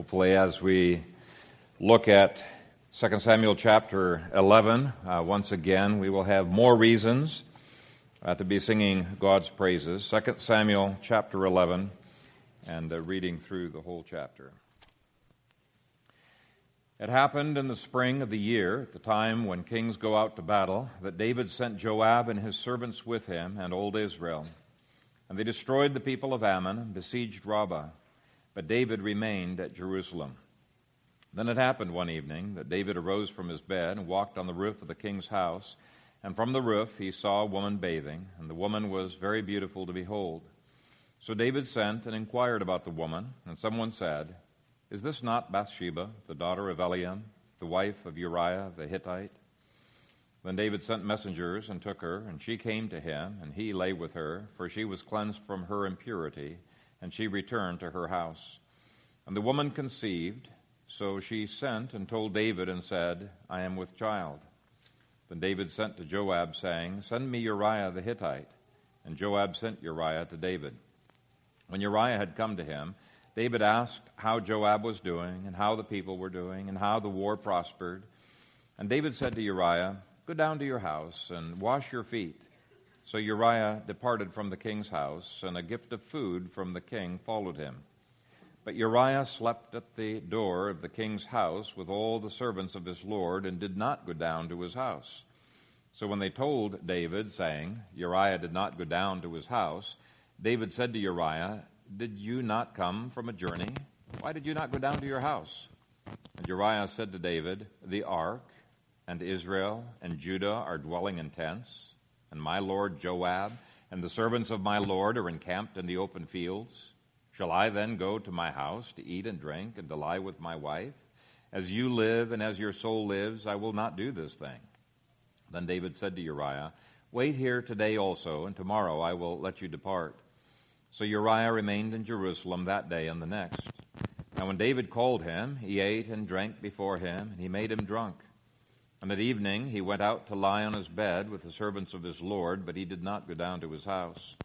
Hopefully, as we look at 2 Samuel chapter 11, uh, once again, we will have more reasons uh, to be singing God's praises. 2 Samuel chapter 11, and uh, reading through the whole chapter. It happened in the spring of the year, at the time when kings go out to battle, that David sent Joab and his servants with him and old Israel. And they destroyed the people of Ammon and besieged Rabbah. But David remained at Jerusalem. Then it happened one evening that David arose from his bed and walked on the roof of the king's house. And from the roof he saw a woman bathing, and the woman was very beautiful to behold. So David sent and inquired about the woman, and someone said, Is this not Bathsheba, the daughter of Eliam, the wife of Uriah the Hittite? Then David sent messengers and took her, and she came to him, and he lay with her, for she was cleansed from her impurity and she returned to her house. And the woman conceived, so she sent and told David and said, I am with child. Then David sent to Joab, saying, Send me Uriah the Hittite. And Joab sent Uriah to David. When Uriah had come to him, David asked how Joab was doing, and how the people were doing, and how the war prospered. And David said to Uriah, Go down to your house and wash your feet so Uriah departed from the king's house, and a gift of food from the king followed him. But Uriah slept at the door of the king's house with all the servants of his lord, and did not go down to his house. So when they told David, saying, Uriah did not go down to his house, David said to Uriah, Did you not come from a journey? Why did you not go down to your house? And Uriah said to David, The ark and Israel and Judah are dwelling in tents and my lord Joab and the servants of my lord are encamped in the open fields? Shall I then go to my house to eat and drink and to lie with my wife? As you live and as your soul lives, I will not do this thing. Then David said to Uriah, Wait here today also, and tomorrow I will let you depart. So Uriah remained in Jerusalem that day and the next. Now, when David called him, he ate and drank before him, and he made him drunk. And at evening he went out to lie on his bed with the servants of his Lord, but he did not go down to his house.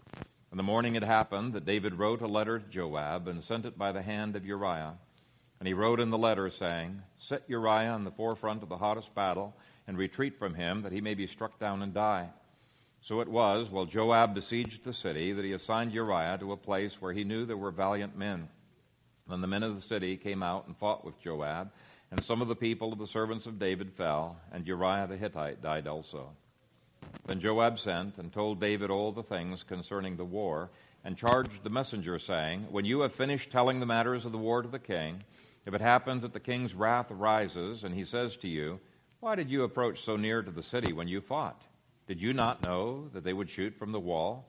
In the morning it happened that David wrote a letter to Joab and sent it by the hand of Uriah. And he wrote in the letter, saying, Set Uriah in the forefront of the hottest battle, and retreat from him, that he may be struck down and die. So it was, while Joab besieged the city, that he assigned Uriah to a place where he knew there were valiant men. Then the men of the city came out and fought with Joab and some of the people of the servants of David fell, and Uriah the Hittite died also. Then Joab sent and told David all the things concerning the war, and charged the messenger, saying, When you have finished telling the matters of the war to the king, if it happens that the king's wrath arises, and he says to you, Why did you approach so near to the city when you fought? Did you not know that they would shoot from the wall?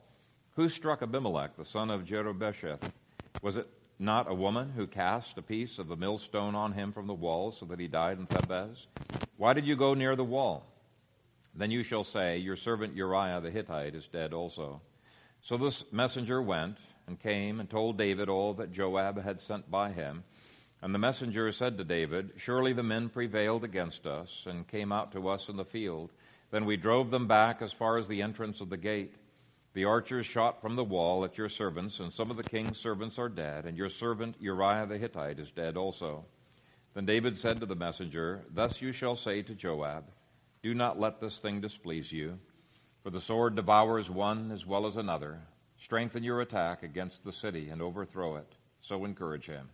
Who struck Abimelech, the son of Jerubbesheth? Was it not a woman who cast a piece of the millstone on him from the wall so that he died in Thebez? Why did you go near the wall? Then you shall say, Your servant Uriah the Hittite is dead also. So this messenger went and came and told David all that Joab had sent by him. And the messenger said to David, Surely the men prevailed against us and came out to us in the field. Then we drove them back as far as the entrance of the gate. The archers shot from the wall at your servants, and some of the king's servants are dead, and your servant Uriah the Hittite is dead also. Then David said to the messenger, Thus you shall say to Joab, Do not let this thing displease you, for the sword devours one as well as another. Strengthen your attack against the city and overthrow it. So encourage him.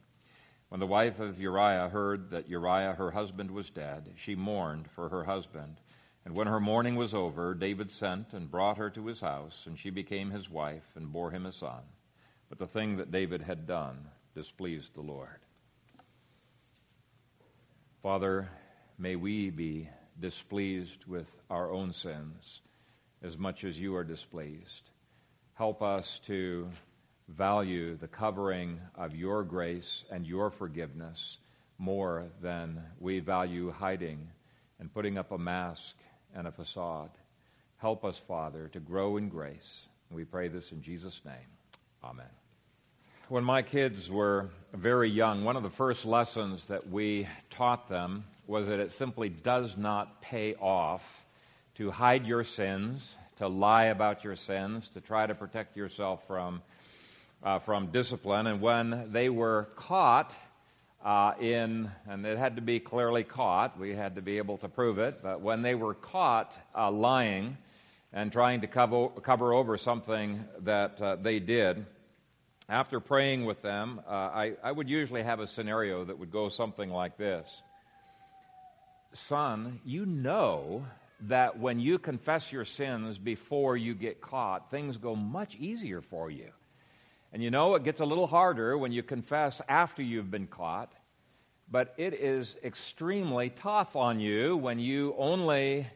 When the wife of Uriah heard that Uriah her husband was dead, she mourned for her husband. And when her mourning was over, David sent and brought her to his house, and she became his wife and bore him a son. But the thing that David had done displeased the Lord. Father, may we be displeased with our own sins as much as you are displeased. Help us to value the covering of your grace and your forgiveness more than we value hiding and putting up a mask and a facade. Help us, Father, to grow in grace. We pray this in Jesus' name. Amen. When my kids were very young, one of the first lessons that we taught them was that it simply does not pay off to hide your sins, to lie about your sins, to try to protect yourself from, uh, from discipline. And when they were caught, uh, in, and it had to be clearly caught. We had to be able to prove it. But when they were caught uh, lying and trying to cover, cover over something that uh, they did, after praying with them, uh, I, I would usually have a scenario that would go something like this Son, you know that when you confess your sins before you get caught, things go much easier for you. And you know, it gets a little harder when you confess after you've been caught, but it is extremely tough on you when you only,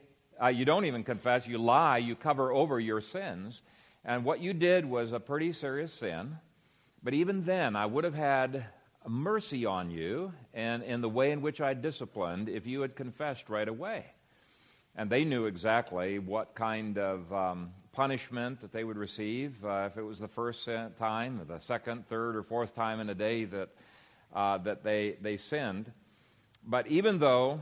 uh, you don't even confess, you lie, you cover over your sins. And what you did was a pretty serious sin. But even then, I would have had mercy on you and in the way in which I disciplined if you had confessed right away. And they knew exactly what kind of um, punishment that they would receive uh, if it was the first time, the second, third, or fourth time in a day that, uh, that they, they sinned. But even though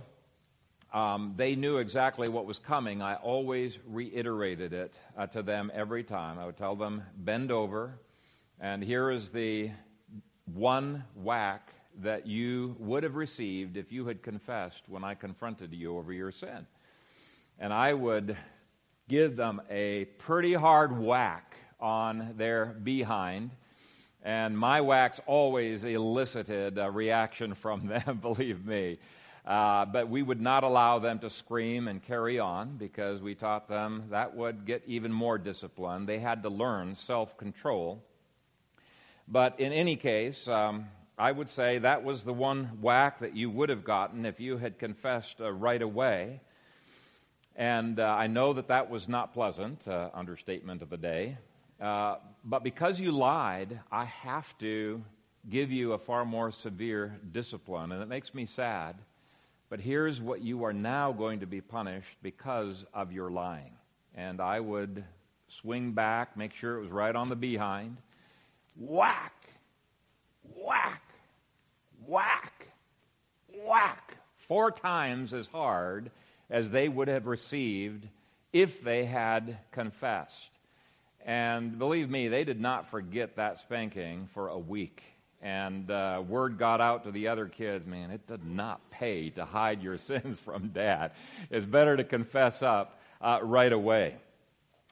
um, they knew exactly what was coming, I always reiterated it uh, to them every time. I would tell them, bend over, and here is the one whack that you would have received if you had confessed when I confronted you over your sin. And I would give them a pretty hard whack on their behind. And my whacks always elicited a reaction from them, believe me. Uh, but we would not allow them to scream and carry on because we taught them that would get even more discipline. They had to learn self control. But in any case, um, I would say that was the one whack that you would have gotten if you had confessed uh, right away. And uh, I know that that was not pleasant, uh, understatement of the day. Uh, but because you lied, I have to give you a far more severe discipline. And it makes me sad. But here's what you are now going to be punished because of your lying. And I would swing back, make sure it was right on the behind. Whack! Whack! Whack! Whack! Four times as hard as they would have received if they had confessed. And believe me, they did not forget that spanking for a week. And uh, word got out to the other kids man, it does not pay to hide your sins from dad. It's better to confess up uh, right away.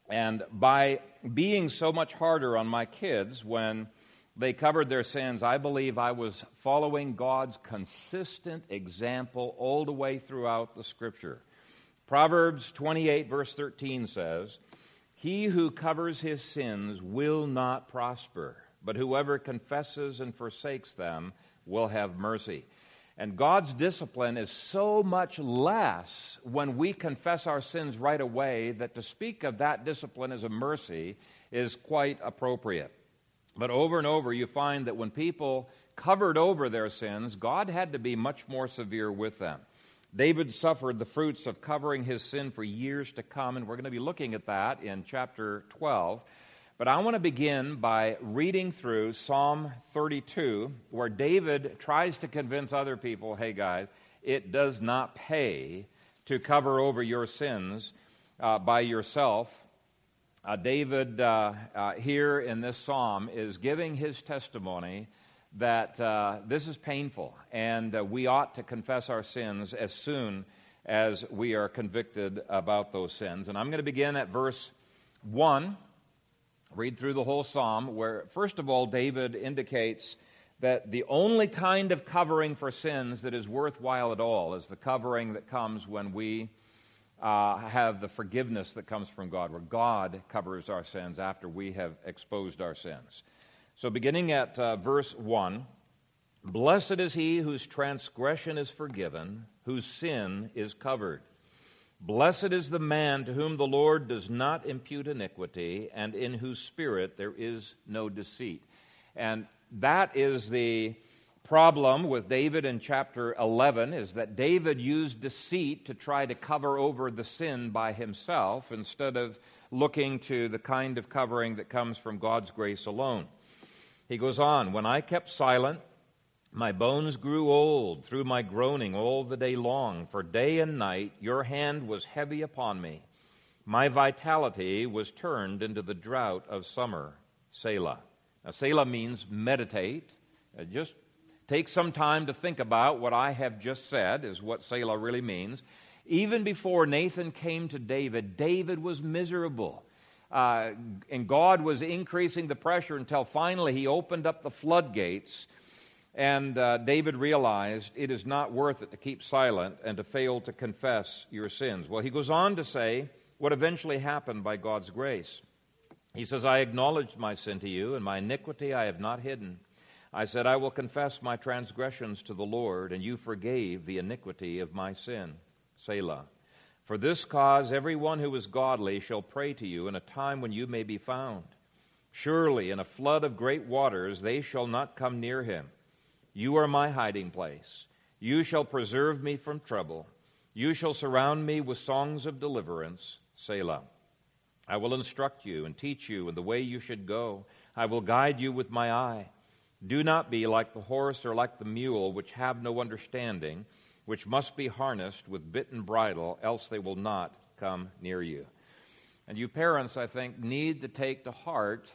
And by being so much harder on my kids when they covered their sins, I believe I was following God's consistent example all the way throughout the scripture. Proverbs 28, verse 13 says, He who covers his sins will not prosper, but whoever confesses and forsakes them will have mercy. And God's discipline is so much less when we confess our sins right away that to speak of that discipline as a mercy is quite appropriate. But over and over, you find that when people covered over their sins, God had to be much more severe with them. David suffered the fruits of covering his sin for years to come, and we're going to be looking at that in chapter 12. But I want to begin by reading through Psalm 32, where David tries to convince other people hey, guys, it does not pay to cover over your sins uh, by yourself. Uh, David, uh, uh, here in this psalm, is giving his testimony that uh, this is painful and we ought to confess our sins as soon as we are convicted about those sins. And I'm going to begin at verse 1, read through the whole psalm, where, first of all, David indicates that the only kind of covering for sins that is worthwhile at all is the covering that comes when we uh, have the forgiveness that comes from God, where God covers our sins after we have exposed our sins. So, beginning at uh, verse 1 Blessed is he whose transgression is forgiven, whose sin is covered. Blessed is the man to whom the Lord does not impute iniquity, and in whose spirit there is no deceit. And that is the problem with David in chapter 11 is that David used deceit to try to cover over the sin by himself instead of looking to the kind of covering that comes from God's grace alone. He goes on, When I kept silent, my bones grew old through my groaning all the day long, for day and night your hand was heavy upon me. My vitality was turned into the drought of summer. Selah. Now, Selah means meditate. Uh, just Take some time to think about what I have just said, is what Selah really means. Even before Nathan came to David, David was miserable. Uh, and God was increasing the pressure until finally he opened up the floodgates. And uh, David realized it is not worth it to keep silent and to fail to confess your sins. Well, he goes on to say what eventually happened by God's grace. He says, I acknowledged my sin to you, and my iniquity I have not hidden. I said, I will confess my transgressions to the Lord, and you forgave the iniquity of my sin. Selah. For this cause, everyone who is godly shall pray to you in a time when you may be found. Surely, in a flood of great waters, they shall not come near him. You are my hiding place. You shall preserve me from trouble. You shall surround me with songs of deliverance. Selah. I will instruct you and teach you in the way you should go. I will guide you with my eye. Do not be like the horse or like the mule, which have no understanding which must be harnessed with bit and bridle, else they will not come near you. And you parents, I think, need to take to heart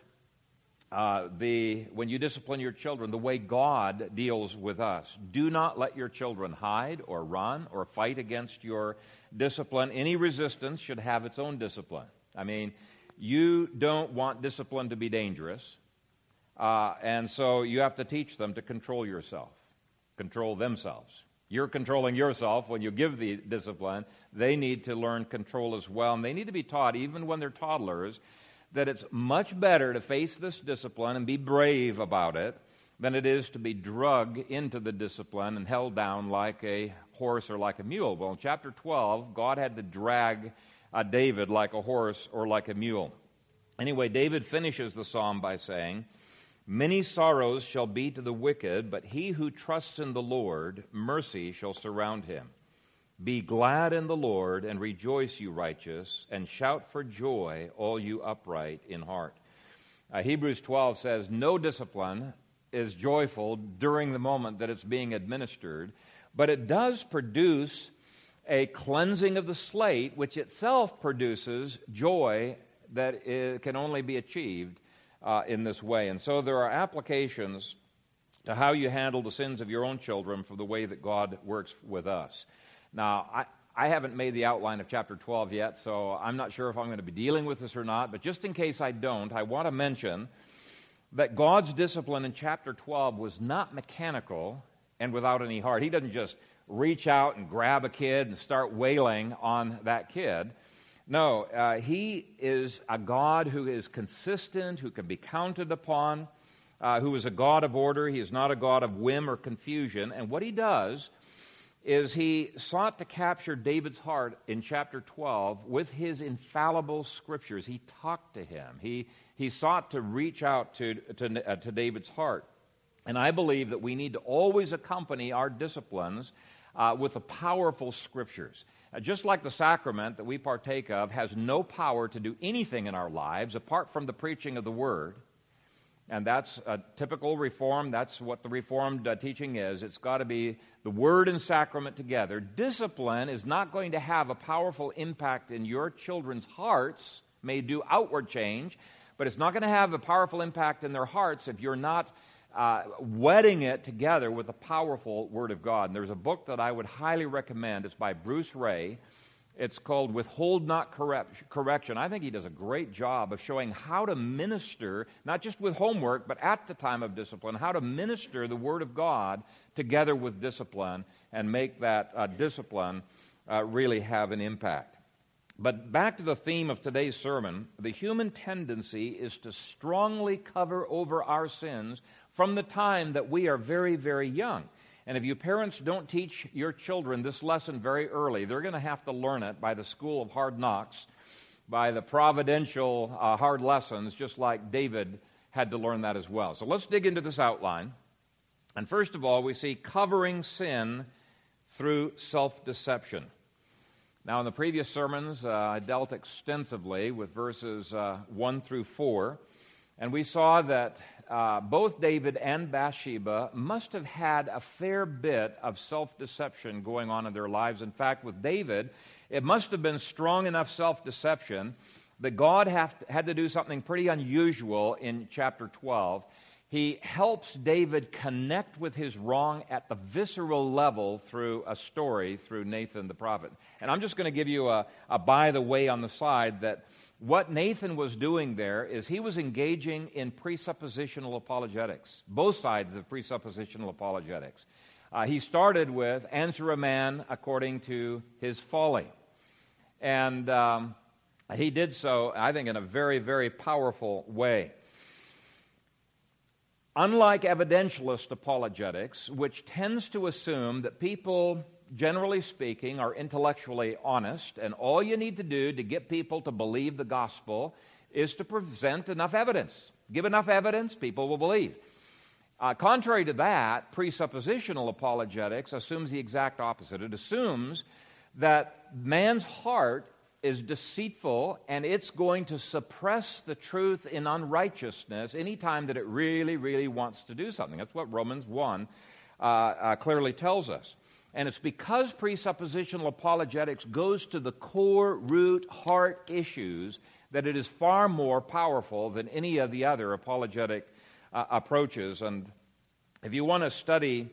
uh, the when you discipline your children the way God deals with us. Do not let your children hide or run or fight against your discipline. Any resistance should have its own discipline. I mean, you don't want discipline to be dangerous, uh, and so you have to teach them to control yourself, control themselves. You're controlling yourself when you give the discipline. They need to learn control as well. And they need to be taught, even when they're toddlers, that it's much better to face this discipline and be brave about it than it is to be drug into the discipline and held down like a horse or like a mule. Well, in chapter 12, God had to drag uh, David like a horse or like a mule. Anyway, David finishes the psalm by saying, Many sorrows shall be to the wicked, but he who trusts in the Lord, mercy shall surround him. Be glad in the Lord and rejoice, you righteous, and shout for joy, all you upright in heart. Uh, Hebrews 12 says, No discipline is joyful during the moment that it's being administered, but it does produce a cleansing of the slate, which itself produces joy that can only be achieved uh, in this way. And so there are applications to how you handle the sins of your own children for the way that God works with us. Now, I, I haven't made the outline of chapter 12 yet, so I'm not sure if I'm going to be dealing with this or not, but just in case I don't, I want to mention that God's discipline in chapter 12 was not mechanical and without any heart. He doesn't just reach out and grab a kid and start wailing on that kid. No, uh, he is a God who is consistent, who can be counted upon, uh, who is a God of order. He is not a God of whim or confusion. And what he does is he sought to capture David's heart in chapter 12 with his infallible scriptures. He talked to him, he, he sought to reach out to, to, uh, to David's heart. And I believe that we need to always accompany our disciplines uh, with the powerful scriptures. Uh, just like the sacrament that we partake of has no power to do anything in our lives apart from the preaching of the word, and that's a typical reform. That's what the reformed uh, teaching is. It's got to be the word and sacrament together. Discipline is not going to have a powerful impact in your children's hearts, may do outward change, but it's not going to have a powerful impact in their hearts if you're not uh, wedding it together with the powerful Word of God. And there's a book that I would highly recommend. It's by Bruce Ray. It's called Withhold Not Correct, Correction. I think he does a great job of showing how to minister, not just with homework, but at the time of discipline, how to minister the Word of God together with discipline and make that uh, discipline uh, really have an impact. But back to the theme of today's sermon the human tendency is to strongly cover over our sins from the time that we are very, very young. And if you parents don't teach your children this lesson very early, they're going to have to learn it by the school of hard knocks, by the providential uh, hard lessons, just like David had to learn that as well. So let's dig into this outline. And first of all, we see covering sin through self deception. Now, in the previous sermons, uh, I dealt extensively with verses uh, 1 through 4, and we saw that uh, both David and Bathsheba must have had a fair bit of self deception going on in their lives. In fact, with David, it must have been strong enough self deception that God have, had to do something pretty unusual in chapter 12. he helps David connect with his wrong at the visceral level through a story through Nathan the prophet. And I'm just going to give you a, a by the way on the side that what Nathan was doing there is he was engaging in presuppositional apologetics, both sides of presuppositional apologetics. Uh, he started with answer a man according to his folly. And um, he did so, I think, in a very, very powerful way. Unlike evidentialist apologetics, which tends to assume that people, generally speaking, are intellectually honest, and all you need to do to get people to believe the gospel is to present enough evidence. Give enough evidence, people will believe. Uh, contrary to that, presuppositional apologetics assumes the exact opposite. It assumes that man's heart is deceitful and it's going to suppress the truth in unrighteousness anytime that it really, really wants to do something. That's what Romans 1 uh, uh, clearly tells us. And it's because presuppositional apologetics goes to the core, root, heart issues that it is far more powerful than any of the other apologetic uh, approaches. And if you want to study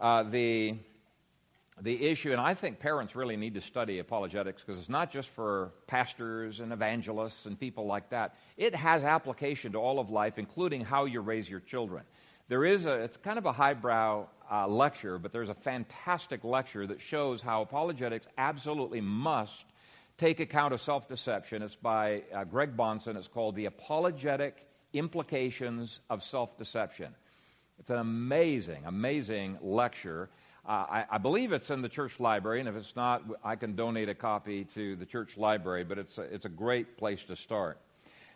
uh, the the issue, and I think parents really need to study apologetics because it's not just for pastors and evangelists and people like that. It has application to all of life, including how you raise your children. There is a, it's kind of a highbrow uh, lecture, but there's a fantastic lecture that shows how apologetics absolutely must take account of self deception. It's by uh, Greg Bahnsen. It's called The Apologetic Implications of Self Deception. It's an amazing, amazing lecture. Uh, I, I, believe it's in the church library, and if it's not, I can donate a copy to the church library, but it's a, it's a great place to start.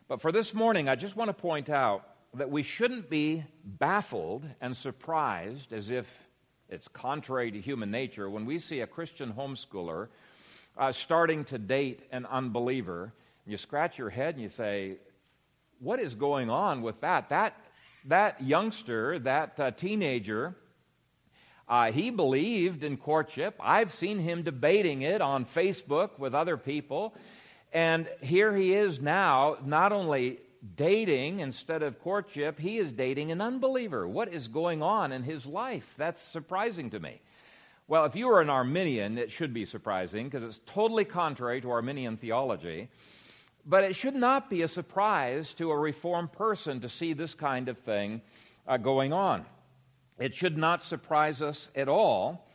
But for this morning, I just want to point out that we shouldn't be baffled and surprised as if it's contrary to human nature when we see a Christian homeschooler uh, starting to date an unbeliever. You scratch your head and you say, What is going on with that? That, that youngster, that uh, teenager, uh, he believed in courtship. I've seen him debating it on Facebook with other people. And here he is now, not only dating instead of courtship, he is dating an unbeliever. What is going on in his life? That's surprising to me. Well, if you are an Arminian, it should be surprising because it's totally contrary to Arminian theology. But it should not be a surprise to a Reformed person to see this kind of thing uh, going on. It should not surprise us at all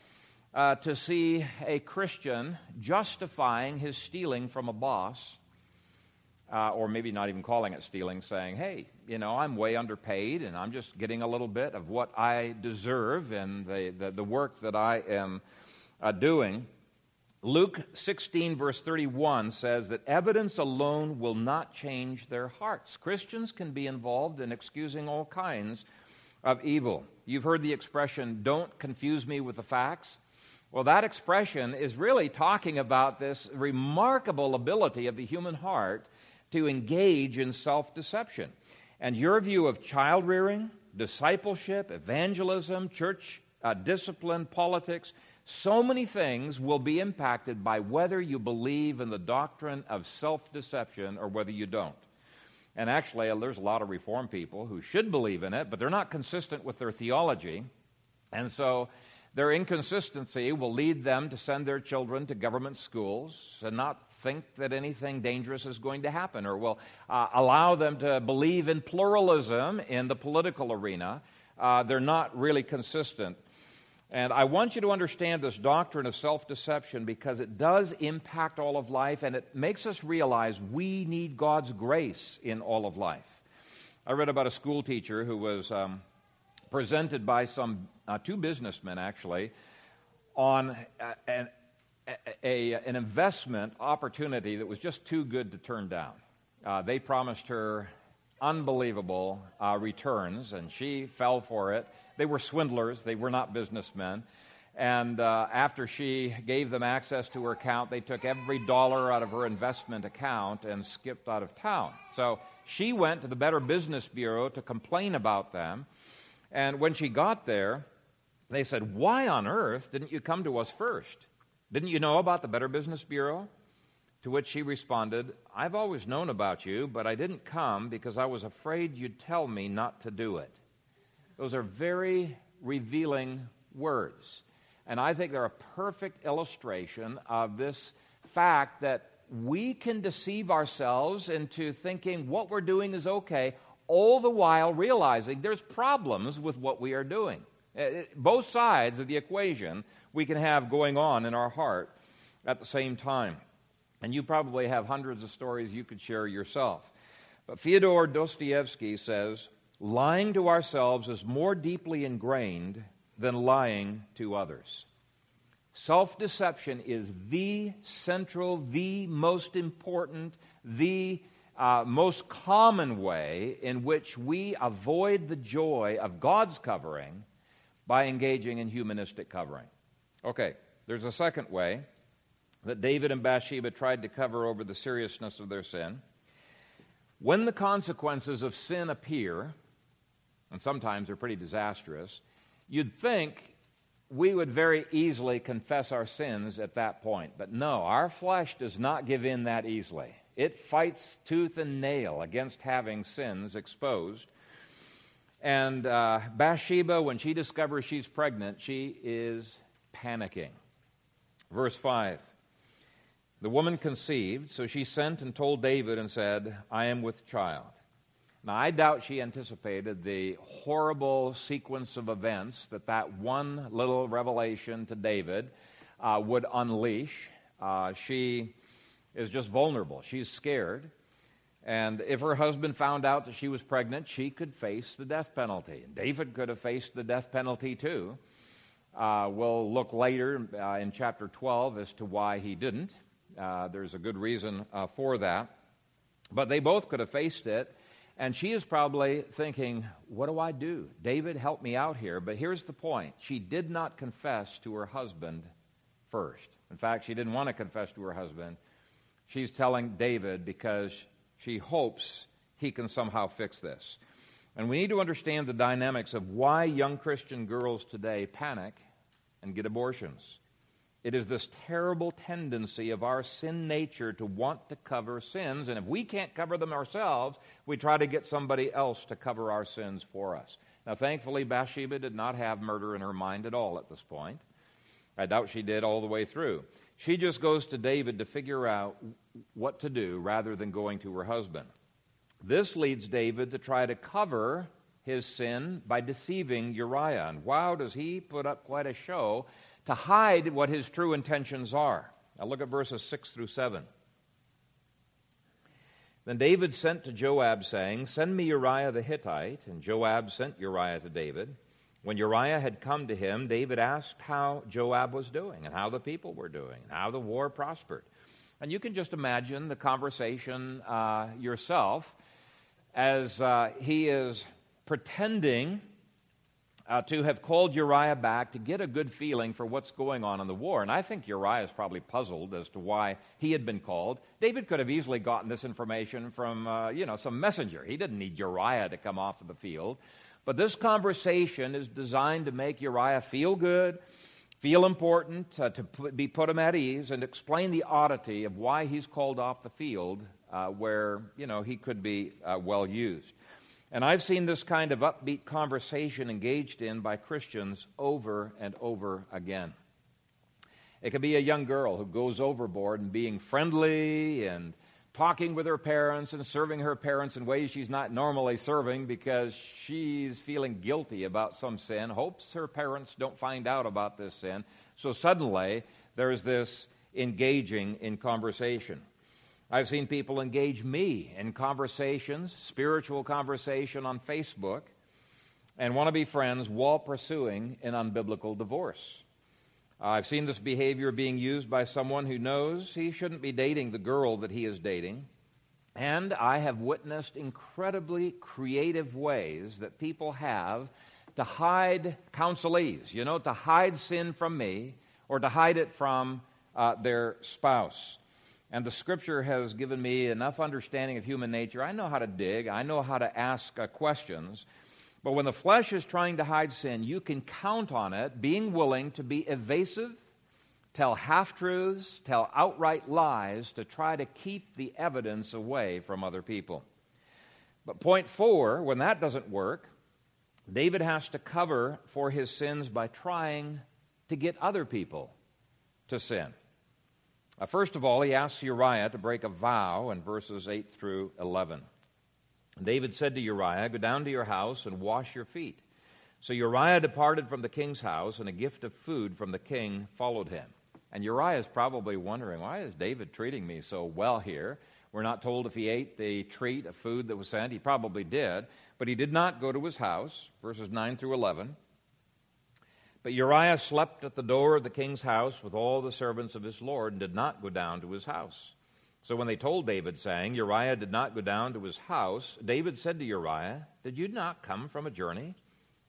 uh, to see a Christian justifying his stealing from a boss, uh, or maybe not even calling it stealing, saying, hey, you know, I'm way underpaid and I'm just getting a little bit of what I deserve in the, the, the work that I am uh, doing. Luke 16, verse 31 says that evidence alone will not change their hearts. Christians can be involved in excusing all kinds of evil. You've heard the expression, don't confuse me with the facts. Well, that expression is really talking about this remarkable ability of the human heart to engage in self deception. And your view of child rearing, discipleship, evangelism, church uh, discipline, politics, so many things will be impacted by whether you believe in the doctrine of self deception or whether you don't. And actually, there's a lot of reform people who should believe in it, but they're not consistent with their theology. And so their inconsistency will lead them to send their children to government schools and not think that anything dangerous is going to happen, or will uh, allow them to believe in pluralism in the political arena. Uh, they're not really consistent and I want you to understand this doctrine of self deception because it does impact all of life and it makes us realize we need God's grace in all of life. I read about a school teacher who was um, presented by some uh, two businessmen actually on an, a, an investment opportunity that was just too good to turn down. Uh, they promised her unbelievable uh, returns, and she fell for it they were swindlers, they were not businessmen. And uh, after she gave them access to her account, they took every dollar out of her investment account and skipped out of town. So she went to the Better Business Bureau to complain about them. And when she got there, they said, Why on earth didn't you come to us first? Didn't you know about the Better Business Bureau? To which she responded, I've always known about you, but I didn't come because I was afraid you'd tell me not to do it. Those are very revealing words. And I think they're a perfect illustration of this fact that we can deceive ourselves into thinking what we're doing is okay, all the while realizing there's problems with what we are doing. Uh, uh, both sides of the equation we can have going on in our heart at the same time. And you probably have hundreds of stories you could share yourself. But Fyodor Dostoevsky says, lying to ourselves is more deeply ingrained than lying to others. Self deception is the central, the most important, the uh, most common way in which we avoid the joy of God's covering by engaging in humanistic covering. Okay, there's a second way that David and Bathsheba tried to cover over the seriousness of their sin. When the consequences of sin appear, and sometimes they're pretty disastrous, you'd think we would very easily confess our sins at that point. But no, our flesh does not give in that easily. It fights tooth and nail against having sins exposed. And uh, Bathsheba, when she discovers she's pregnant, she is panicking. Verse 5 The woman conceived, so she sent and told David and said, I am with child. Now, I doubt she anticipated the horrible sequence of events that that one little revelation to David uh, would unleash. Uh, she is just vulnerable. She's scared. And if her husband found out that she was pregnant, she could face the death penalty. And David could have faced the death penalty too. Uh, we'll look later uh, in chapter 12 as to why he didn't. Uh, there's a good reason uh, for that. But they both could have faced it. And she is probably thinking, What do I do? David, help me out here. But here's the point she did not confess to her husband first. In fact, she didn't want to confess to her husband. She's telling David because she hopes he can somehow fix this. And we need to understand the dynamics of why young Christian girls today panic and get abortions. It is this terrible tendency of our sin nature to want to cover sins, and if we can't cover them ourselves, we try to get somebody else to cover our sins for us. Now, thankfully, Bathsheba did not have murder in her mind at all at this point. I doubt she did all the way through. She just goes to David to figure out what to do rather than going to her husband. This leads David to try to cover his sin by deceiving Uriah. And wow, does he put up quite a show to hide what his true intentions are. Now look at verses 6 through 7. Then David sent to Joab, saying, Send me Uriah the Hittite. And Joab sent Uriah to David. When Uriah had come to him, David asked how Joab was doing, and how the people were doing, and how the war prospered. And you can just imagine the conversation uh, yourself as uh, he is pretending uh, to have called Uriah back to get a good feeling for what's going on in the war. And I think Uriah is probably puzzled as to why he had been called. David could have easily gotten this information from, uh, you know, some messenger. He didn't need Uriah to come off of the field. But this conversation is designed to make Uriah feel good, feel important, uh, to put, be put him at ease, and explain the oddity of why he's called off the field uh, where, you know, he could be uh, well used. And I've seen this kind of upbeat conversation engaged in by Christians over and over again. It could be a young girl who goes overboard and being friendly and talking with her parents and serving her parents in ways she's not normally serving because she's feeling guilty about some sin, hopes her parents don't find out about this sin. So suddenly, there's this engaging in conversation. I've seen people engage me in conversations, spiritual conversation on Facebook, and want to be friends while pursuing an unbiblical divorce. I've seen this behavior being used by someone who knows he shouldn't be dating the girl that he is dating. And I have witnessed incredibly creative ways that people have to hide counselees, you know, to hide sin from me or to hide it from uh, their spouse. And the scripture has given me enough understanding of human nature. I know how to dig, I know how to ask uh, questions. But when the flesh is trying to hide sin, you can count on it being willing to be evasive, tell half truths, tell outright lies to try to keep the evidence away from other people. But point four, when that doesn't work, David has to cover for his sins by trying to get other people to sin. Uh, first of all, he asks Uriah to break a vow in verses 8 through 11. David said to Uriah, Go down to your house and wash your feet. So Uriah departed from the king's house, and a gift of food from the king followed him. And Uriah is probably wondering, Why is David treating me so well here? We're not told if he ate the treat of food that was sent. He probably did. But he did not go to his house, verses 9 through 11. But Uriah slept at the door of the king's house with all the servants of his Lord and did not go down to his house. So when they told David, saying, Uriah did not go down to his house, David said to Uriah, Did you not come from a journey?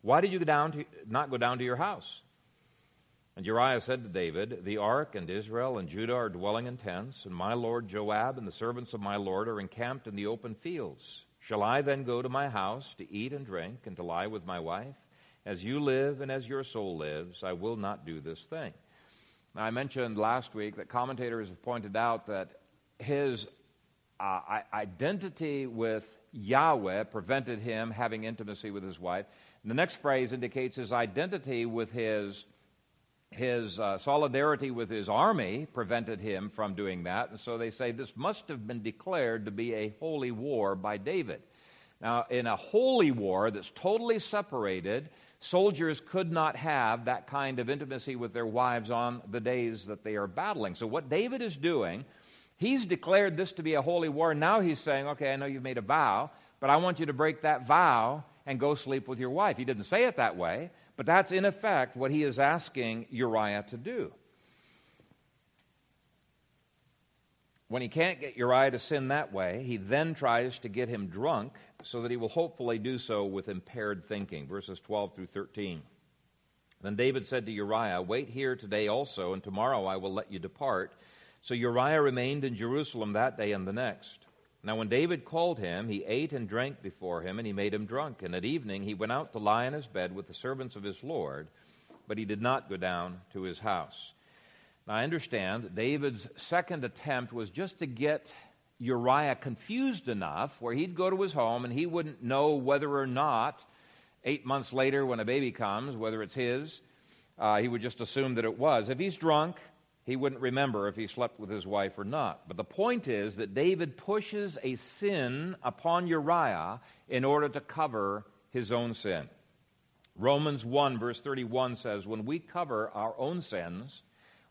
Why did you go down to, not go down to your house? And Uriah said to David, The ark and Israel and Judah are dwelling in tents, and my lord Joab and the servants of my lord are encamped in the open fields. Shall I then go to my house to eat and drink and to lie with my wife? As you live and as your soul lives, I will not do this thing. Now, I mentioned last week that commentators have pointed out that his uh, identity with Yahweh prevented him having intimacy with his wife. And the next phrase indicates his identity with his his uh, solidarity with his army prevented him from doing that. And so they say this must have been declared to be a holy war by David. Now, in a holy war that's totally separated, soldiers could not have that kind of intimacy with their wives on the days that they are battling. So, what David is doing, he's declared this to be a holy war. Now he's saying, okay, I know you've made a vow, but I want you to break that vow and go sleep with your wife. He didn't say it that way, but that's in effect what he is asking Uriah to do. When he can't get Uriah to sin that way, he then tries to get him drunk so that he will hopefully do so with impaired thinking. Verses 12 through 13. Then David said to Uriah, Wait here today also, and tomorrow I will let you depart. So Uriah remained in Jerusalem that day and the next. Now, when David called him, he ate and drank before him, and he made him drunk. And at evening he went out to lie in his bed with the servants of his Lord, but he did not go down to his house. Now, I understand David's second attempt was just to get Uriah confused enough where he'd go to his home and he wouldn't know whether or not, eight months later when a baby comes, whether it's his. Uh, he would just assume that it was. If he's drunk, he wouldn't remember if he slept with his wife or not. But the point is that David pushes a sin upon Uriah in order to cover his own sin. Romans 1, verse 31 says, When we cover our own sins,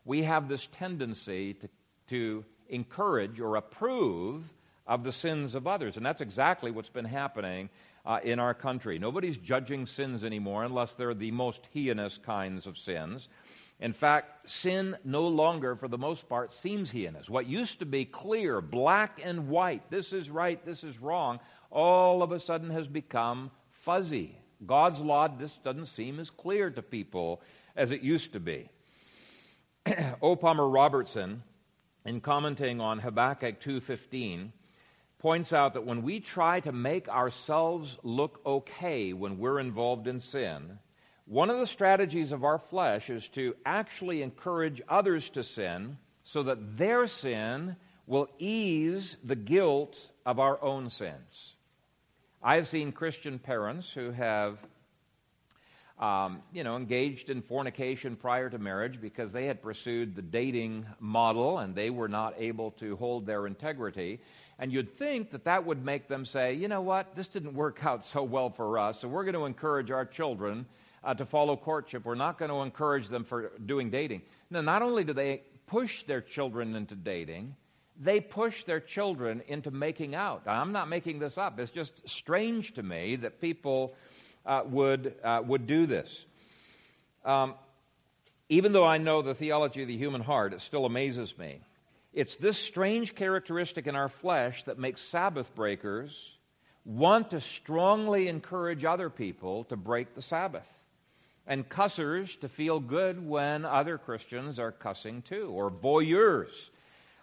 we have this tendency to, to encourage or approve of the sins of others. And that's exactly what's been happening uh, in our country. Nobody's judging sins anymore unless they're the most heinous kinds of sins. In fact, sin no longer, for the most part, seems heinous. What used to be clear, black and white, this is right, this is wrong, all of a sudden has become fuzzy. God's law just doesn't seem as clear to people as it used to be. o. Palmer Robertson, in commenting on Habakkuk 2:15, points out that when we try to make ourselves look okay when we're involved in sin, one of the strategies of our flesh is to actually encourage others to sin so that their sin will ease the guilt of our own sins. I have seen Christian parents who have, um, you know, engaged in fornication prior to marriage because they had pursued the dating model and they were not able to hold their integrity. And you'd think that that would make them say, you know what, this didn't work out so well for us, so we're going to encourage our children uh, to follow courtship. We're not going to encourage them for doing dating. Now, not only do they push their children into dating, they push their children into making out. I'm not making this up. It's just strange to me that people uh, would, uh, would do this. Um, even though I know the theology of the human heart, it still amazes me. It's this strange characteristic in our flesh that makes Sabbath breakers want to strongly encourage other people to break the Sabbath and cussers to feel good when other Christians are cussing too, or voyeurs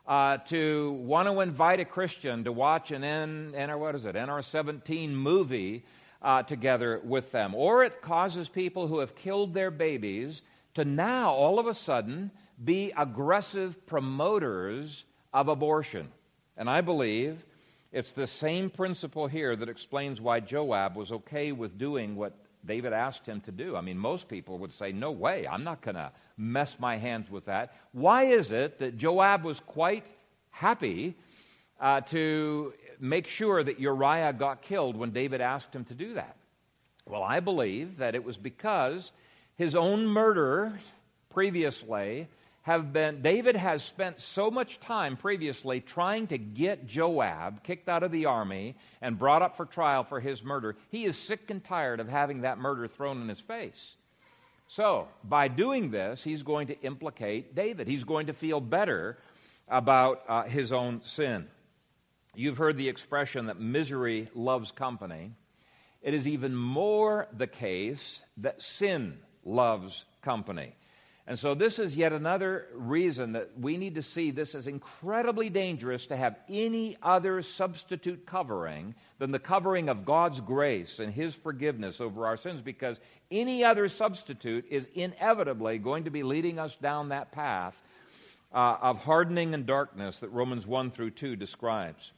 uh, to want to invite a Christian to watch an N, NR, what is it, NR17 movie uh, together with them. Or it causes people who have killed their babies to now all of a sudden be aggressive promoters of abortion. And I believe it's the same principle here that explains why Joab was okay with doing what David asked him to do. I mean, most people would say, No way, I'm not going to mess my hands with that. Why is it that Joab was quite happy uh, to make sure that Uriah got killed when David asked him to do that? Well, I believe that it was because his own murder previously have been, David has spent so much time previously trying to get Joab kicked out of the army and brought up for trial for his murder. He is sick and tired of having that murder thrown in his face. So, by doing this, he's going to implicate David. He's going to feel better about uh, his own sin. You've heard the expression that misery loves company. It is even more the case that sin loves company. And so, this is yet another reason that we need to see this as incredibly dangerous to have any other substitute covering than the covering of God's grace and His forgiveness over our sins, because any other substitute is inevitably going to be leading us down that path uh, of hardening and darkness that Romans 1 through 2 describes.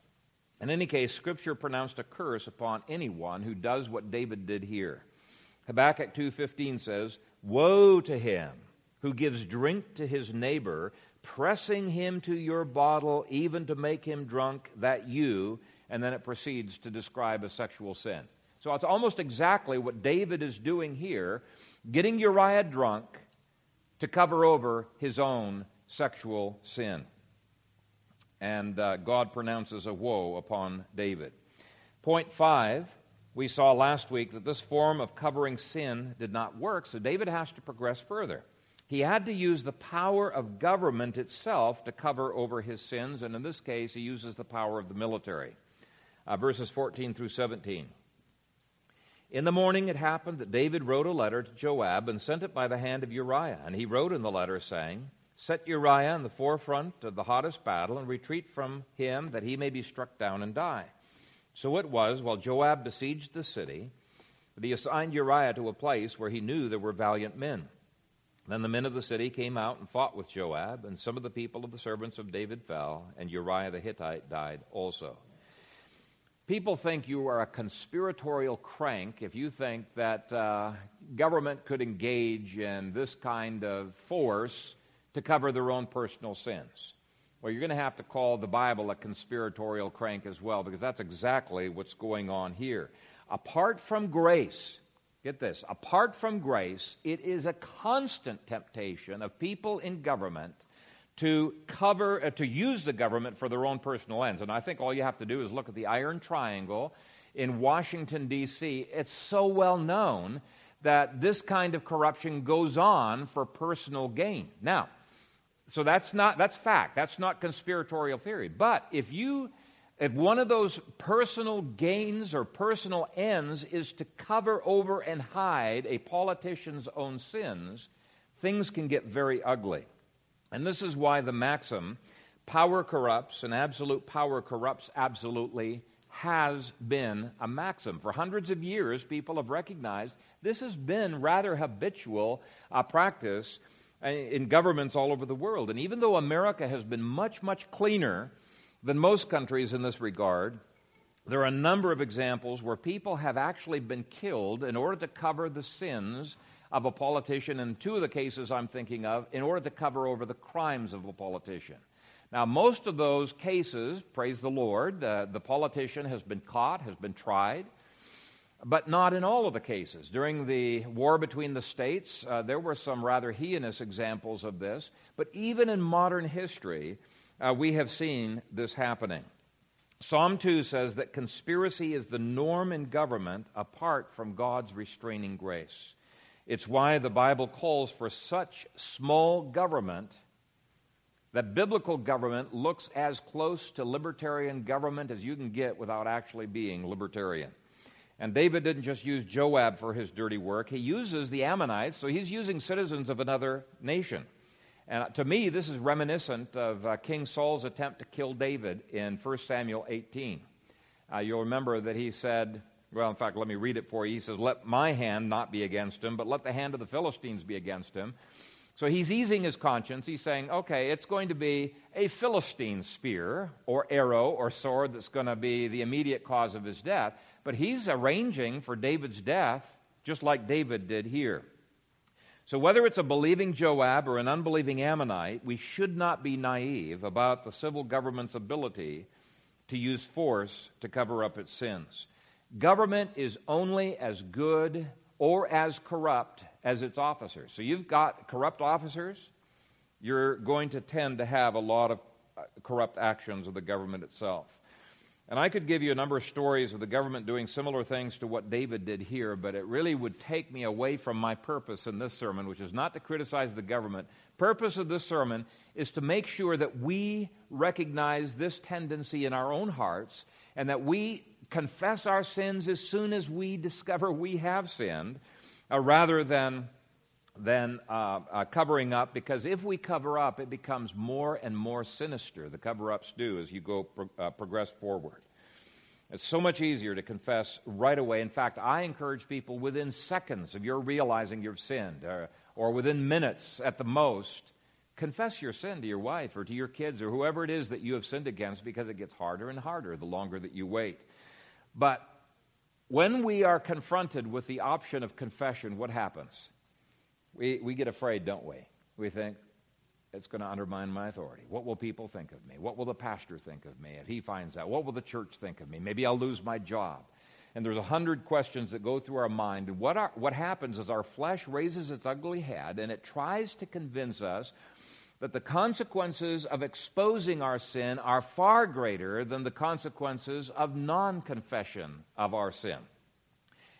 In any case, Scripture pronounced a curse upon anyone who does what David did here. Habakkuk 2:15 says, "Woe to him who gives drink to his neighbor, pressing him to your bottle, even to make him drunk, that you, and then it proceeds to describe a sexual sin. So it's almost exactly what David is doing here, getting Uriah drunk to cover over his own sexual sin. And uh, God pronounces a woe upon David. Point five, we saw last week that this form of covering sin did not work, so David has to progress further. He had to use the power of government itself to cover over his sins, and in this case, he uses the power of the military. Uh, verses 14 through 17. In the morning it happened that David wrote a letter to Joab and sent it by the hand of Uriah. And he wrote in the letter, saying, Set Uriah in the forefront of the hottest battle and retreat from him that he may be struck down and die. So it was, while Joab besieged the city, that he assigned Uriah to a place where he knew there were valiant men. Then the men of the city came out and fought with Joab, and some of the people of the servants of David fell, and Uriah the Hittite died also. People think you are a conspiratorial crank if you think that uh, government could engage in this kind of force to cover their own personal sins. Well, you're going to have to call the Bible a conspiratorial crank as well, because that's exactly what's going on here. Apart from grace, Get this apart from grace, it is a constant temptation of people in government to cover, uh, to use the government for their own personal ends. And I think all you have to do is look at the Iron Triangle in Washington, D.C. It's so well known that this kind of corruption goes on for personal gain. Now, so that's not that's fact. That's not conspiratorial theory. But if you if one of those personal gains or personal ends is to cover over and hide a politician's own sins, things can get very ugly. And this is why the maxim, power corrupts and absolute power corrupts absolutely, has been a maxim. For hundreds of years, people have recognized this has been rather habitual uh, practice in governments all over the world. And even though America has been much, much cleaner than most countries in this regard. There are a number of examples where people have actually been killed in order to cover the sins of a politician, in two of the cases I'm thinking of, in order to cover over the crimes of a politician. Now, most of those cases, praise the Lord, uh, the politician has been caught, has been tried, but not in all of the cases. During the war between the states, uh, there were some rather heinous examples of this, but even in modern history, uh, we have seen this happening. Psalm 2 says that conspiracy is the norm in government apart from God's restraining grace. It's why the Bible calls for such small government that biblical government looks as close to libertarian government as you can get without actually being libertarian. And David didn't just use Joab for his dirty work, he uses the Ammonites, so he's using citizens of another nation. And to me, this is reminiscent of uh, King Saul's attempt to kill David in 1 Samuel 18. Uh, you'll remember that he said, well, in fact, let me read it for you. He says, Let my hand not be against him, but let the hand of the Philistines be against him. So he's easing his conscience. He's saying, okay, it's going to be a Philistine spear or arrow or sword that's going to be the immediate cause of his death. But he's arranging for David's death just like David did here. So, whether it's a believing Joab or an unbelieving Ammonite, we should not be naive about the civil government's ability to use force to cover up its sins. Government is only as good or as corrupt as its officers. So, you've got corrupt officers, you're going to tend to have a lot of uh, corrupt actions of the government itself. And I could give you a number of stories of the government doing similar things to what David did here, but it really would take me away from my purpose in this sermon, which is not to criticize the government. Purpose of this sermon is to make sure that we recognize this tendency in our own hearts and that we confess our sins as soon as we discover we have sinned, uh, rather than than uh, uh, covering up, because if we cover up, it becomes more and more sinister. The cover ups do as you go pro- uh, progress forward. It's so much easier to confess right away. In fact, I encourage people within seconds of your realizing you've sinned, or, or within minutes at the most, confess your sin to your wife or to your kids or whoever it is that you have sinned against because it gets harder and harder the longer that you wait. But when we are confronted with the option of confession, what happens? We, we get afraid, don't we? We think, it's going to undermine my authority. What will people think of me? What will the pastor think of me if he finds out? What will the church think of me? Maybe I'll lose my job. And there's a hundred questions that go through our mind. And what, what happens is our flesh raises its ugly head and it tries to convince us that the consequences of exposing our sin are far greater than the consequences of non confession of our sin.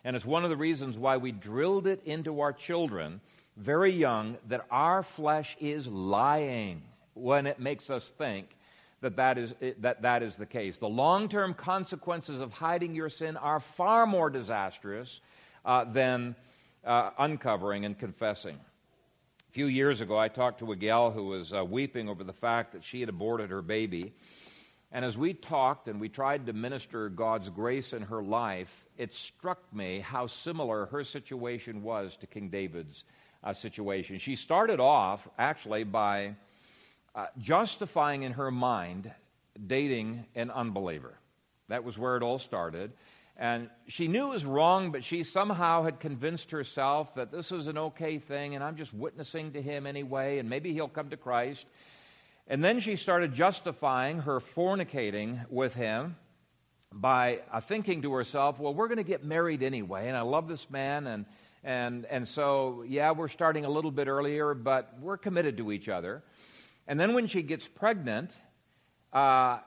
And it's one of the reasons why we drilled it into our children very young that our flesh is lying when it makes us think that that is, that, that is the case. The long term consequences of hiding your sin are far more disastrous uh, than uh, uncovering and confessing. A few years ago, I talked to a gal who was uh, weeping over the fact that she had aborted her baby. And as we talked and we tried to minister God's grace in her life, it struck me how similar her situation was to King David's uh, situation. She started off actually by uh, justifying in her mind dating an unbeliever. That was where it all started. And she knew it was wrong, but she somehow had convinced herself that this was an okay thing, and I'm just witnessing to him anyway, and maybe he'll come to Christ. And then she started justifying her fornicating with him by uh, thinking to herself, well, we're going to get married anyway, and I love this man, and and, and so, yeah, we're starting a little bit earlier, but we're committed to each other. And then when she gets pregnant, uh,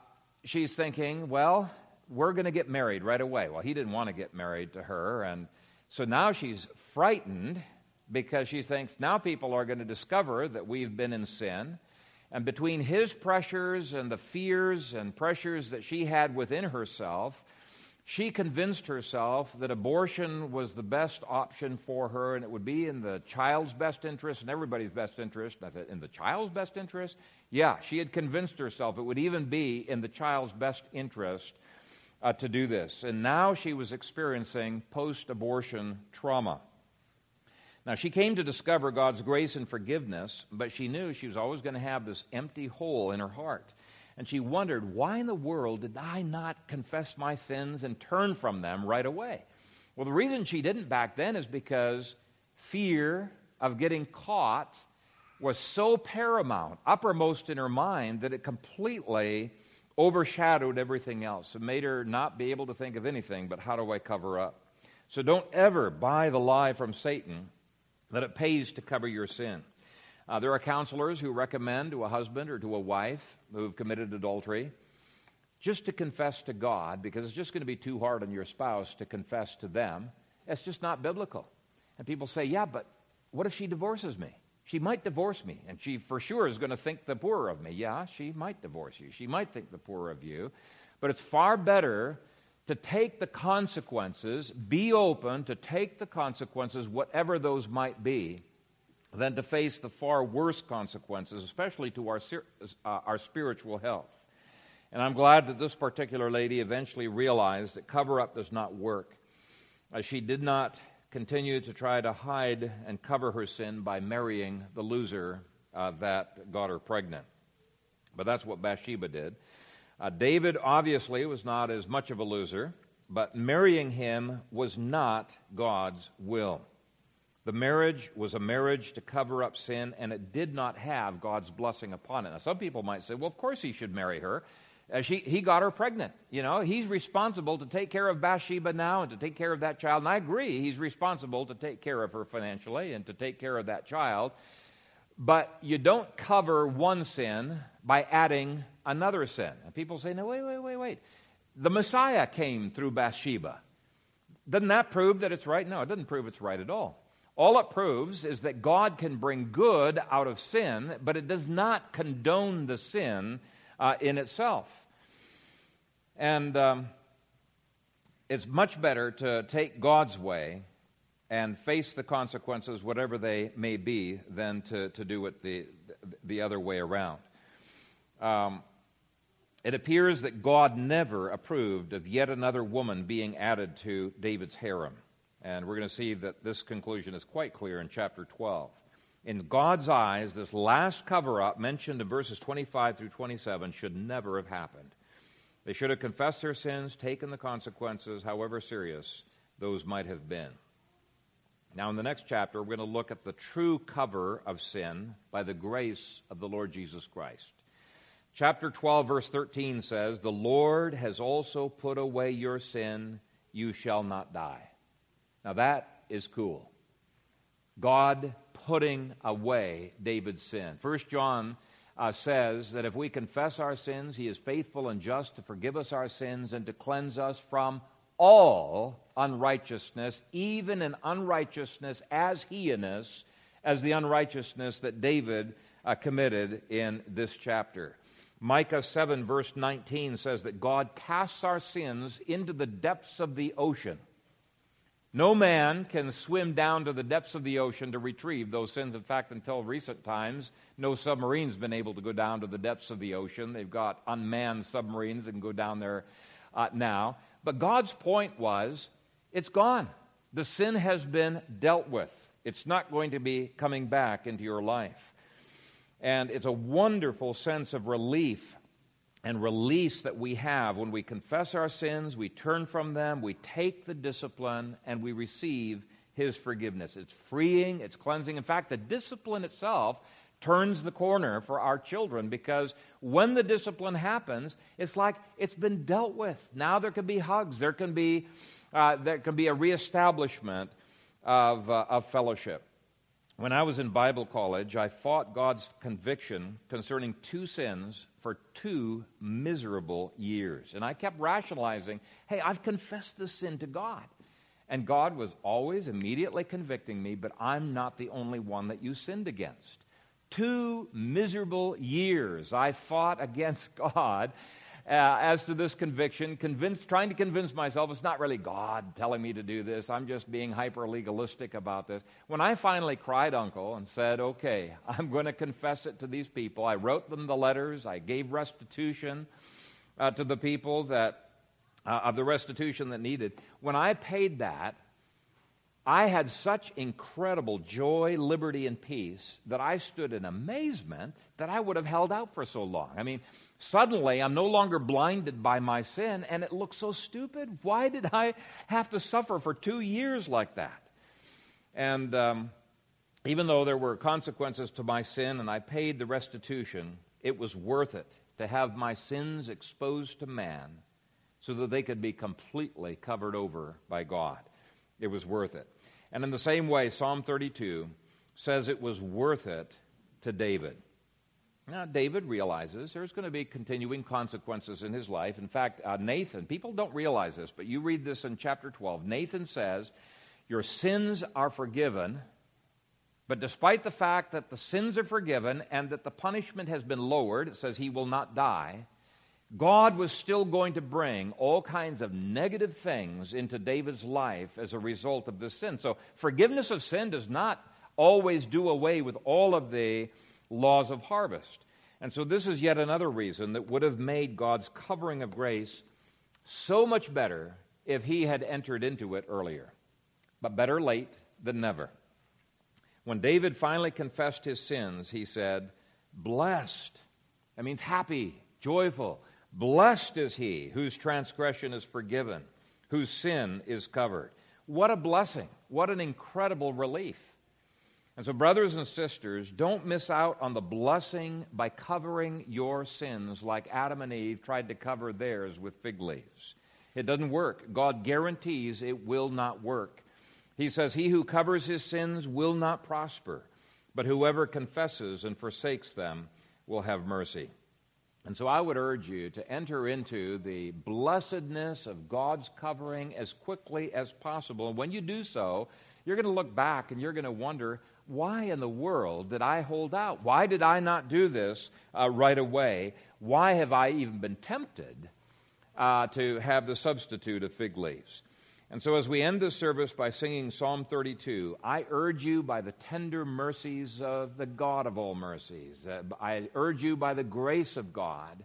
she's thinking, well, we're going to get married right away. Well, he didn't want to get married to her. And so now she's frightened because she thinks now people are going to discover that we've been in sin. And between his pressures and the fears and pressures that she had within herself, she convinced herself that abortion was the best option for her and it would be in the child's best interest and everybody's best interest. In the child's best interest? Yeah, she had convinced herself it would even be in the child's best interest uh, to do this. And now she was experiencing post abortion trauma. Now, she came to discover God's grace and forgiveness, but she knew she was always going to have this empty hole in her heart. And she wondered, why in the world did I not confess my sins and turn from them right away? Well, the reason she didn't back then is because fear of getting caught was so paramount, uppermost in her mind, that it completely overshadowed everything else. It made her not be able to think of anything but how do I cover up? So don't ever buy the lie from Satan that it pays to cover your sin. Uh, there are counselors who recommend to a husband or to a wife who've committed adultery just to confess to God because it's just going to be too hard on your spouse to confess to them. It's just not biblical. And people say, yeah, but what if she divorces me? She might divorce me, and she for sure is going to think the poorer of me. Yeah, she might divorce you. She might think the poorer of you. But it's far better to take the consequences, be open to take the consequences, whatever those might be, than to face the far worse consequences, especially to our, uh, our spiritual health. And I'm glad that this particular lady eventually realized that cover up does not work. She did not continue to try to hide and cover her sin by marrying the loser uh, that got her pregnant. But that's what Bathsheba did. Uh, David obviously was not as much of a loser, but marrying him was not God's will. The marriage was a marriage to cover up sin, and it did not have God's blessing upon it. Now, some people might say, well, of course he should marry her. Uh, she, he got her pregnant. You know, he's responsible to take care of Bathsheba now and to take care of that child. And I agree, he's responsible to take care of her financially and to take care of that child. But you don't cover one sin by adding another sin. And people say, no, wait, wait, wait, wait. The Messiah came through Bathsheba. Doesn't that prove that it's right? No, it doesn't prove it's right at all. All it proves is that God can bring good out of sin, but it does not condone the sin uh, in itself. And um, it's much better to take God's way and face the consequences, whatever they may be, than to, to do it the, the other way around. Um, it appears that God never approved of yet another woman being added to David's harem. And we're going to see that this conclusion is quite clear in chapter 12. In God's eyes, this last cover up mentioned in verses 25 through 27 should never have happened. They should have confessed their sins, taken the consequences, however serious those might have been. Now, in the next chapter, we're going to look at the true cover of sin by the grace of the Lord Jesus Christ. Chapter 12, verse 13 says, The Lord has also put away your sin, you shall not die. Now, that is cool. God putting away David's sin. First John uh, says that if we confess our sins, he is faithful and just to forgive us our sins and to cleanse us from all unrighteousness, even an unrighteousness as heinous as the unrighteousness that David uh, committed in this chapter. Micah 7, verse 19 says that God casts our sins into the depths of the ocean. No man can swim down to the depths of the ocean to retrieve those sins. In fact, until recent times, no submarine's been able to go down to the depths of the ocean. They've got unmanned submarines that can go down there uh, now. But God's point was it's gone. The sin has been dealt with, it's not going to be coming back into your life. And it's a wonderful sense of relief and release that we have when we confess our sins, we turn from them, we take the discipline, and we receive His forgiveness. It's freeing, it's cleansing. In fact, the discipline itself turns the corner for our children because when the discipline happens, it's like it's been dealt with. Now there can be hugs, there can be, uh, there can be a reestablishment of, uh, of fellowship. When I was in Bible college, I fought God's conviction concerning two sins for two miserable years. And I kept rationalizing, hey, I've confessed this sin to God. And God was always immediately convicting me, but I'm not the only one that you sinned against. Two miserable years I fought against God uh, as to this conviction, trying to convince myself it's not really God telling me to do this. I'm just being hyper legalistic about this. When I finally cried uncle and said, okay, I'm going to confess it to these people, I wrote them the letters, I gave restitution uh, to the people that, uh, of the restitution that needed. When I paid that, I had such incredible joy, liberty, and peace that I stood in amazement that I would have held out for so long. I mean, Suddenly, I'm no longer blinded by my sin, and it looks so stupid. Why did I have to suffer for two years like that? And um, even though there were consequences to my sin and I paid the restitution, it was worth it to have my sins exposed to man so that they could be completely covered over by God. It was worth it. And in the same way, Psalm 32 says it was worth it to David. Now, David realizes there's going to be continuing consequences in his life. In fact, uh, Nathan, people don't realize this, but you read this in chapter 12. Nathan says, Your sins are forgiven, but despite the fact that the sins are forgiven and that the punishment has been lowered, it says he will not die, God was still going to bring all kinds of negative things into David's life as a result of this sin. So, forgiveness of sin does not always do away with all of the laws of harvest. And so, this is yet another reason that would have made God's covering of grace so much better if he had entered into it earlier. but better late than never. When David finally confessed his sins, he said, Blessed. That means happy, joyful. Blessed is he whose transgression is forgiven, whose sin is covered. What a blessing. What an incredible relief. And so, brothers and sisters, don't miss out on the blessing by covering your sins like Adam and Eve tried to cover theirs with fig leaves. It doesn't work. God guarantees it will not work. He says, He who covers his sins will not prosper, but whoever confesses and forsakes them will have mercy. And so I would urge you to enter into the blessedness of God's covering as quickly as possible. And when you do so, you're going to look back and you're going to wonder, why in the world did I hold out? Why did I not do this uh, right away? Why have I even been tempted uh, to have the substitute of fig leaves? And so, as we end this service by singing Psalm 32, I urge you by the tender mercies of the God of all mercies, uh, I urge you by the grace of God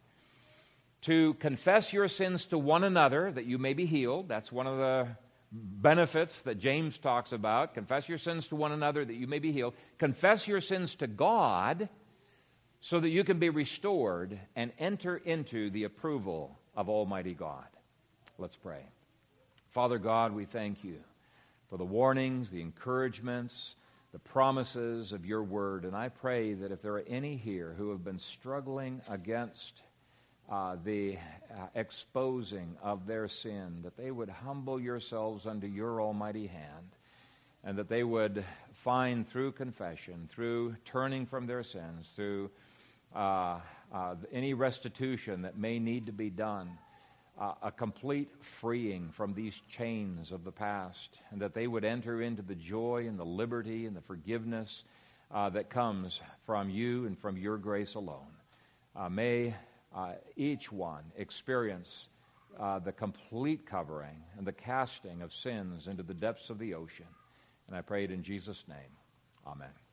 to confess your sins to one another that you may be healed. That's one of the benefits that James talks about. Confess your sins to one another that you may be healed. Confess your sins to God so that you can be restored and enter into the approval of Almighty God. Let's pray. Father God, we thank you for the warnings, the encouragements, the promises of your word. And I pray that if there are any here who have been struggling against uh, the uh, exposing of their sin, that they would humble yourselves under your almighty hand, and that they would find through confession, through turning from their sins, through uh, uh any restitution that may need to be done, uh, a complete freeing from these chains of the past, and that they would enter into the joy and the liberty and the forgiveness uh, that comes from you and from your grace alone. May uh, each one experience uh, the complete covering and the casting of sins into the depths of the ocean. And I pray it in Jesus' name. Amen.